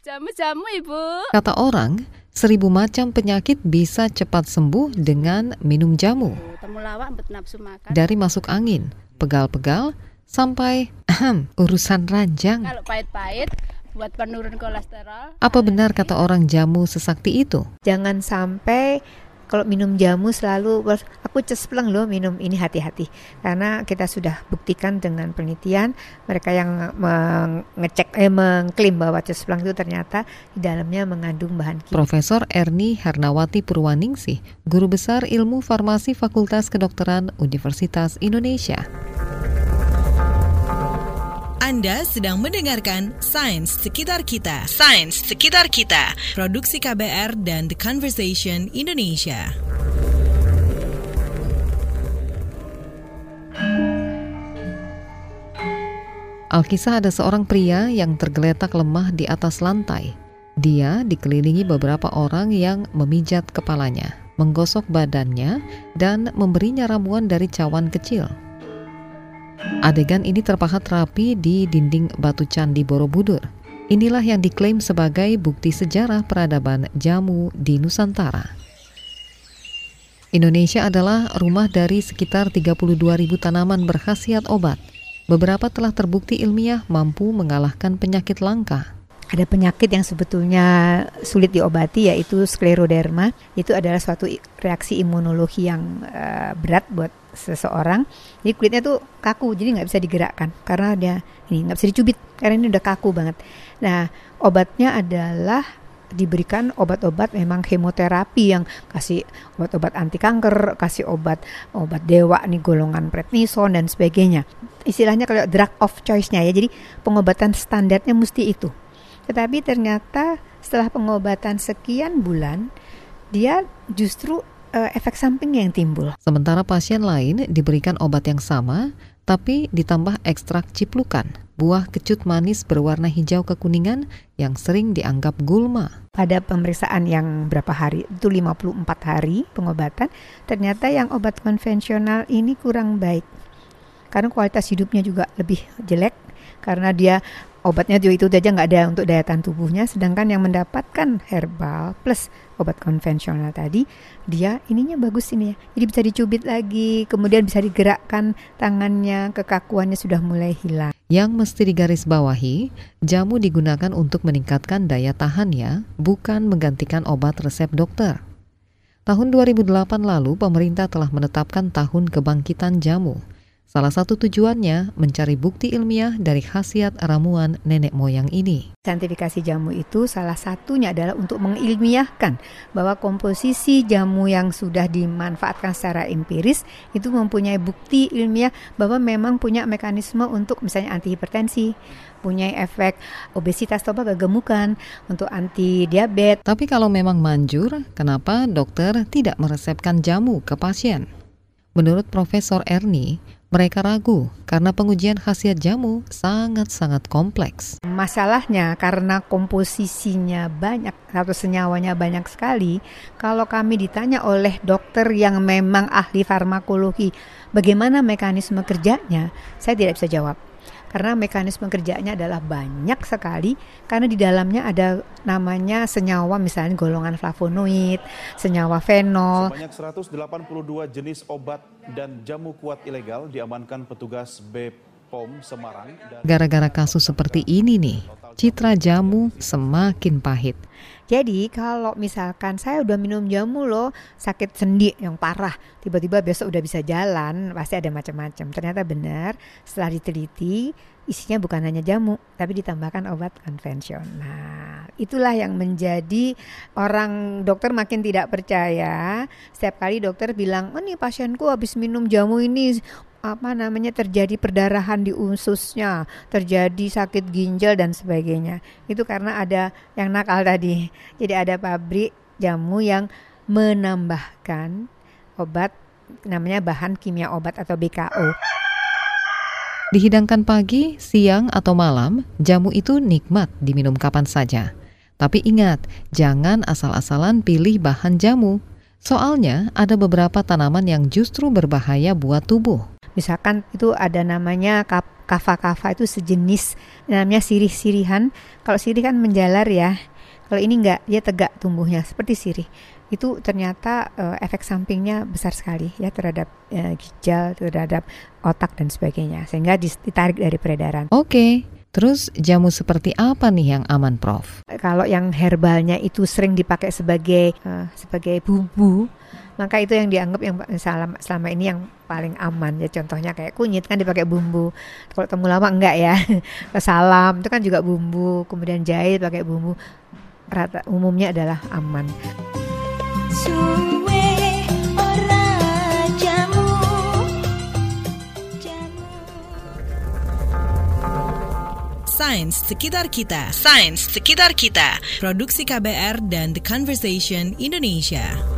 Jamu-jamu ibu. Kata orang, seribu macam penyakit bisa cepat sembuh dengan minum jamu. Temulawak mbet nafsu makan. Dari masuk angin, pegal-pegal, sampai ahem, urusan ranjang. Kalau pahit-pahit buat penurun kolesterol. Apa benar kata orang jamu sesakti itu? Jangan sampai kalau minum jamu selalu aku cespleng loh minum ini hati-hati karena kita sudah buktikan dengan penelitian mereka yang mengecek eh mengklaim bahwa cespleng itu ternyata di dalamnya mengandung bahan kimia. Profesor Erni Hernawati Purwaningsih, guru besar Ilmu Farmasi Fakultas Kedokteran Universitas Indonesia. Anda sedang mendengarkan Sains Sekitar Kita. Sains Sekitar Kita. Produksi KBR dan The Conversation Indonesia. Alkisah ada seorang pria yang tergeletak lemah di atas lantai. Dia dikelilingi beberapa orang yang memijat kepalanya, menggosok badannya, dan memberinya ramuan dari cawan kecil. Adegan ini terpahat rapi di dinding batu candi Borobudur. Inilah yang diklaim sebagai bukti sejarah peradaban jamu di Nusantara. Indonesia adalah rumah dari sekitar 32 ribu tanaman berkhasiat obat. Beberapa telah terbukti ilmiah mampu mengalahkan penyakit langka ada penyakit yang sebetulnya sulit diobati yaitu skleroderma. Itu adalah suatu reaksi imunologi yang uh, berat buat seseorang. Jadi kulitnya tuh kaku, jadi nggak bisa digerakkan karena dia ini nggak bisa dicubit karena ini udah kaku banget. Nah obatnya adalah diberikan obat-obat memang kemoterapi yang kasih obat-obat anti kanker, kasih obat obat dewa nih golongan prednison dan sebagainya. Istilahnya kalau drug of choice-nya ya. Jadi pengobatan standarnya mesti itu. Tetapi ternyata setelah pengobatan sekian bulan, dia justru uh, efek samping yang timbul. Sementara pasien lain diberikan obat yang sama, tapi ditambah ekstrak ciplukan, buah kecut manis berwarna hijau kekuningan yang sering dianggap gulma. Pada pemeriksaan yang berapa hari, itu 54 hari pengobatan, ternyata yang obat konvensional ini kurang baik. Karena kualitas hidupnya juga lebih jelek, karena dia obatnya juga itu saja nggak ada untuk daya tahan tubuhnya. Sedangkan yang mendapatkan herbal plus obat konvensional tadi dia ininya bagus ini ya. Jadi bisa dicubit lagi kemudian bisa digerakkan tangannya kekakuannya sudah mulai hilang. Yang mesti digarisbawahi jamu digunakan untuk meningkatkan daya tahannya bukan menggantikan obat resep dokter. Tahun 2008 lalu, pemerintah telah menetapkan Tahun Kebangkitan Jamu Salah satu tujuannya mencari bukti ilmiah dari khasiat ramuan nenek moyang ini. Saintifikasi jamu itu salah satunya adalah untuk mengilmiahkan bahwa komposisi jamu yang sudah dimanfaatkan secara empiris itu mempunyai bukti ilmiah bahwa memang punya mekanisme untuk misalnya anti hipertensi, punya efek obesitas atau kegemukan, untuk anti diabetes. Tapi kalau memang manjur, kenapa dokter tidak meresepkan jamu ke pasien? Menurut Profesor Erni, mereka ragu karena pengujian khasiat jamu sangat-sangat kompleks. Masalahnya karena komposisinya banyak atau senyawanya banyak sekali, kalau kami ditanya oleh dokter yang memang ahli farmakologi, bagaimana mekanisme kerjanya, saya tidak bisa jawab karena mekanisme kerjanya adalah banyak sekali karena di dalamnya ada namanya senyawa misalnya golongan flavonoid, senyawa fenol. Sebanyak 182 jenis obat dan jamu kuat ilegal diamankan petugas BPOM Semarang. Gara-gara kasus seperti ini nih, citra jamu semakin pahit. Jadi kalau misalkan saya udah minum jamu loh sakit sendi yang parah, tiba-tiba besok udah bisa jalan, pasti ada macam-macam. Ternyata benar setelah diteliti isinya bukan hanya jamu, tapi ditambahkan obat konvensional. Itulah yang menjadi orang dokter makin tidak percaya. Setiap kali dokter bilang, "Oh nih pasienku habis minum jamu ini apa namanya terjadi perdarahan di ususnya, terjadi sakit ginjal dan sebagainya. Itu karena ada yang nakal tadi. Jadi ada pabrik jamu yang menambahkan obat namanya bahan kimia obat atau BKO. Dihidangkan pagi, siang, atau malam, jamu itu nikmat diminum kapan saja. Tapi ingat, jangan asal-asalan pilih bahan jamu. Soalnya ada beberapa tanaman yang justru berbahaya buat tubuh. Misalkan itu ada namanya kava-kava itu sejenis namanya sirih-sirihan. Kalau sirih kan menjalar ya. Kalau ini enggak, dia tegak tumbuhnya seperti sirih. Itu ternyata uh, efek sampingnya besar sekali ya terhadap uh, ginjal, terhadap otak dan sebagainya. Sehingga ditarik dari peredaran. Oke. Okay. Terus jamu seperti apa nih yang aman, Prof? Kalau yang herbalnya itu sering dipakai sebagai uh, sebagai bumbu, maka itu yang dianggap yang selama, selama ini yang paling aman ya. Contohnya kayak kunyit kan dipakai bumbu. Kalau temulawak enggak ya. Salam itu kan juga bumbu. Kemudian jahe pakai bumbu. Rata umumnya adalah aman. Sains Sekitar Kita. Sains Sekitar Kita. Produksi KBR dan The Conversation Indonesia.